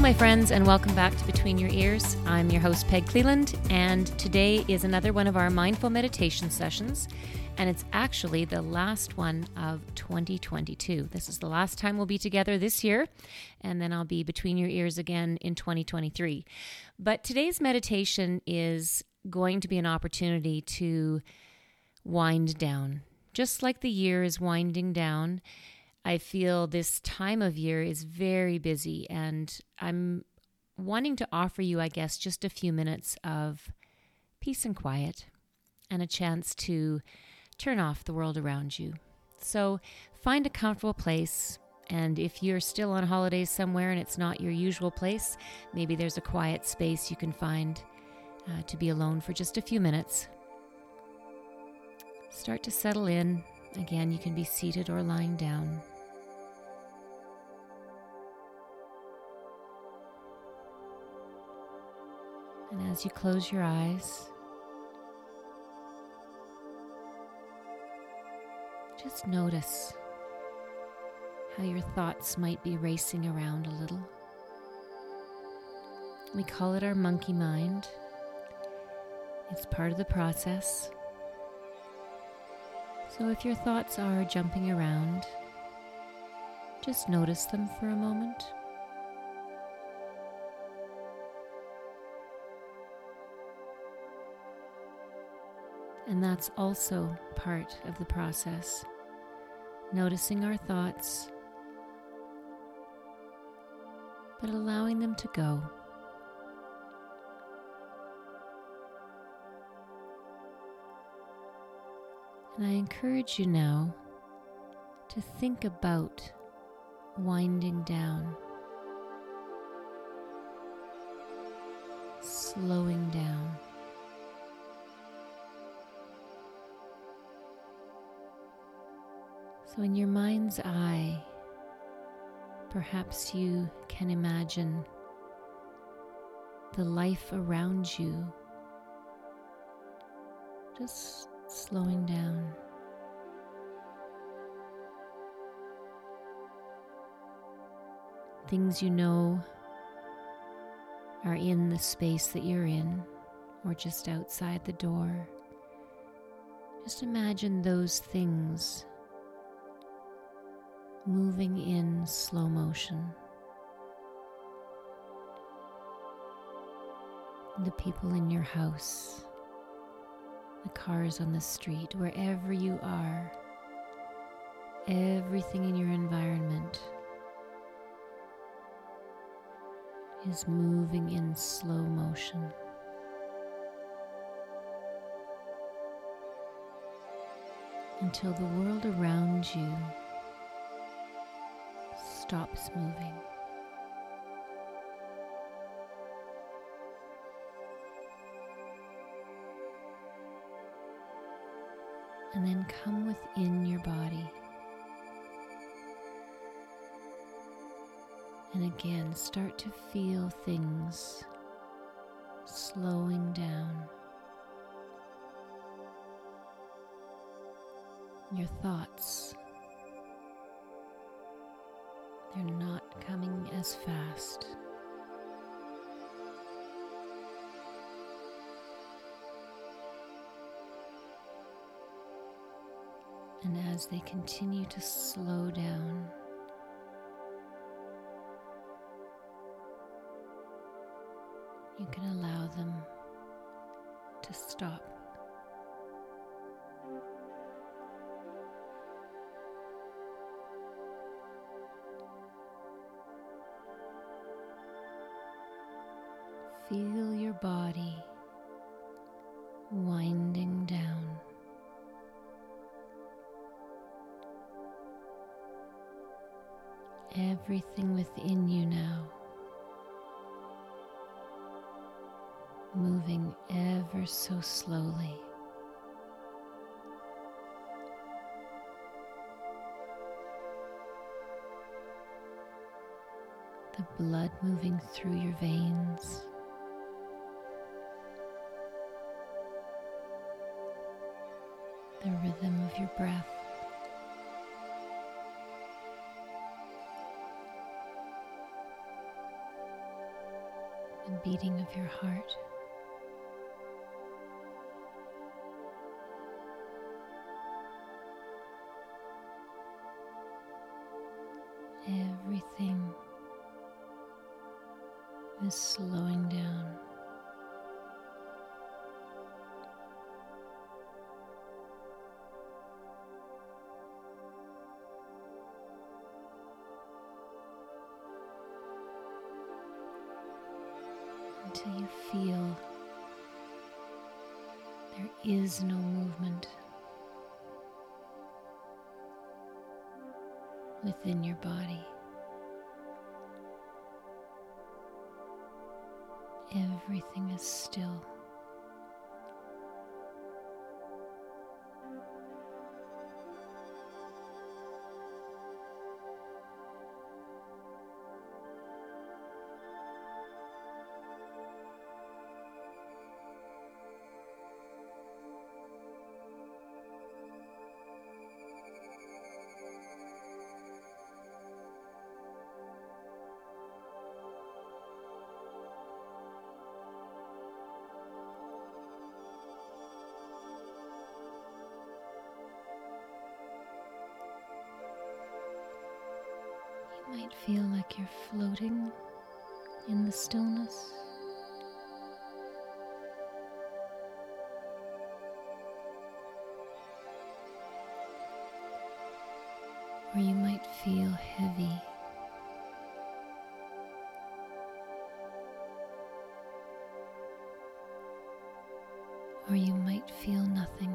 my friends, and welcome back to Between Your Ears. I'm your host, Peg Cleland, and today is another one of our mindful meditation sessions, and it's actually the last one of 2022. This is the last time we'll be together this year, and then I'll be Between Your Ears again in 2023. But today's meditation is going to be an opportunity to wind down. Just like the year is winding down, I feel this time of year is very busy, and I'm wanting to offer you, I guess, just a few minutes of peace and quiet and a chance to turn off the world around you. So find a comfortable place. And if you're still on holidays somewhere and it's not your usual place, maybe there's a quiet space you can find uh, to be alone for just a few minutes. Start to settle in. Again, you can be seated or lying down. And as you close your eyes, just notice how your thoughts might be racing around a little. We call it our monkey mind. It's part of the process. So if your thoughts are jumping around, just notice them for a moment. And that's also part of the process. Noticing our thoughts, but allowing them to go. And I encourage you now to think about winding down, slowing down. So, in your mind's eye, perhaps you can imagine the life around you just slowing down. Things you know are in the space that you're in or just outside the door. Just imagine those things moving in slow motion. The people in your house, the cars on the street, wherever you are, everything in your environment is moving in slow motion. Until the world around you stops moving. And then come within your body. And again, start to feel things slowing down. Your thoughts they're not coming as fast. And as they continue to slow down, you can allow them to stop. Everything within you now moving ever so slowly. The blood moving through your veins. the rhythm of your breath. Beating of your heart. Everything is slowing is no movement within your body. Everything is still. Feel like you're floating in the stillness. Or you might feel heavy. Or you might feel nothing.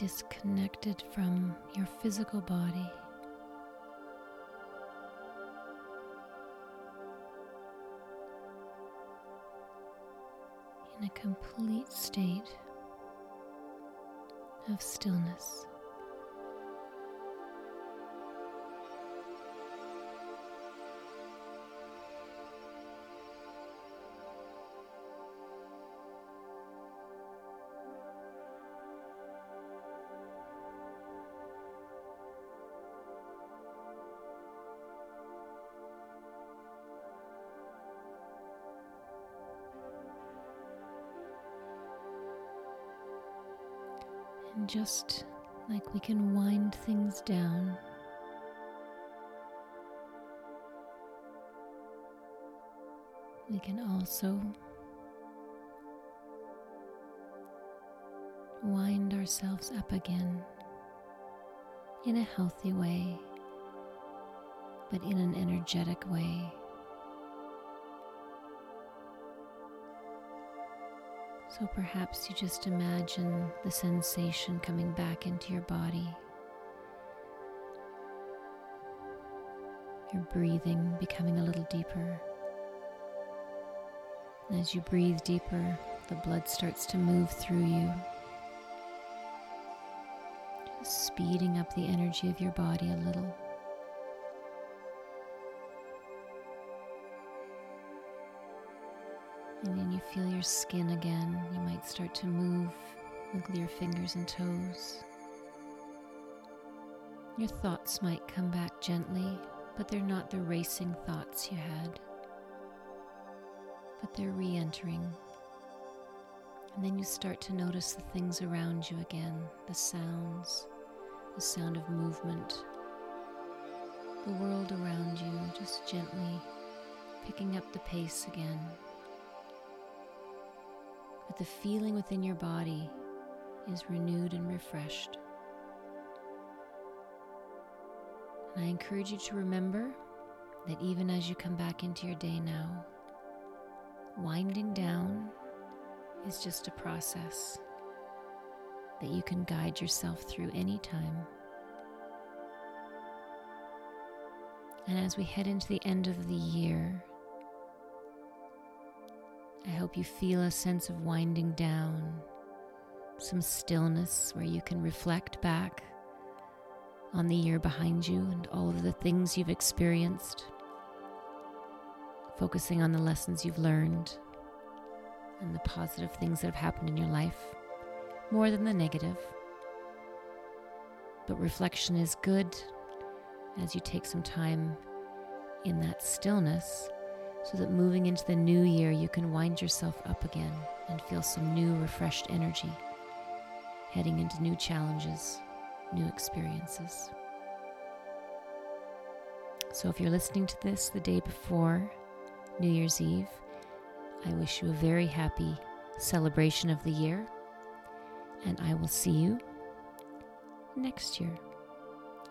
Disconnected from your physical body. In a complete state of stillness. Just like we can wind things down, we can also wind ourselves up again in a healthy way, but in an energetic way. So perhaps you just imagine the sensation coming back into your body. Your breathing becoming a little deeper. And as you breathe deeper, the blood starts to move through you, just speeding up the energy of your body a little. And then you feel your skin again. You might start to move wiggle your fingers and toes. Your thoughts might come back gently, but they're not the racing thoughts you had, but they're re entering. And then you start to notice the things around you again the sounds, the sound of movement, the world around you, just gently picking up the pace again but the feeling within your body is renewed and refreshed. And I encourage you to remember that even as you come back into your day now, winding down is just a process that you can guide yourself through anytime. And as we head into the end of the year, I hope you feel a sense of winding down, some stillness where you can reflect back on the year behind you and all of the things you've experienced, focusing on the lessons you've learned and the positive things that have happened in your life more than the negative. But reflection is good as you take some time in that stillness so that moving into the new year, you can wind yourself up again and feel some new, refreshed energy heading into new challenges, new experiences. So, if you're listening to this the day before New Year's Eve, I wish you a very happy celebration of the year, and I will see you next year.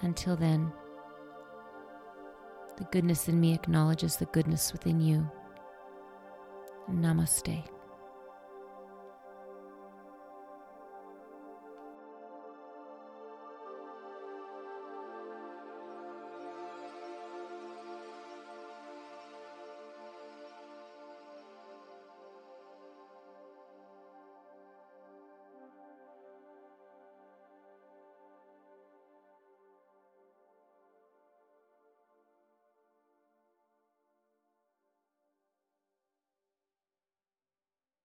Until then, the goodness in me acknowledges the goodness within you. Namaste.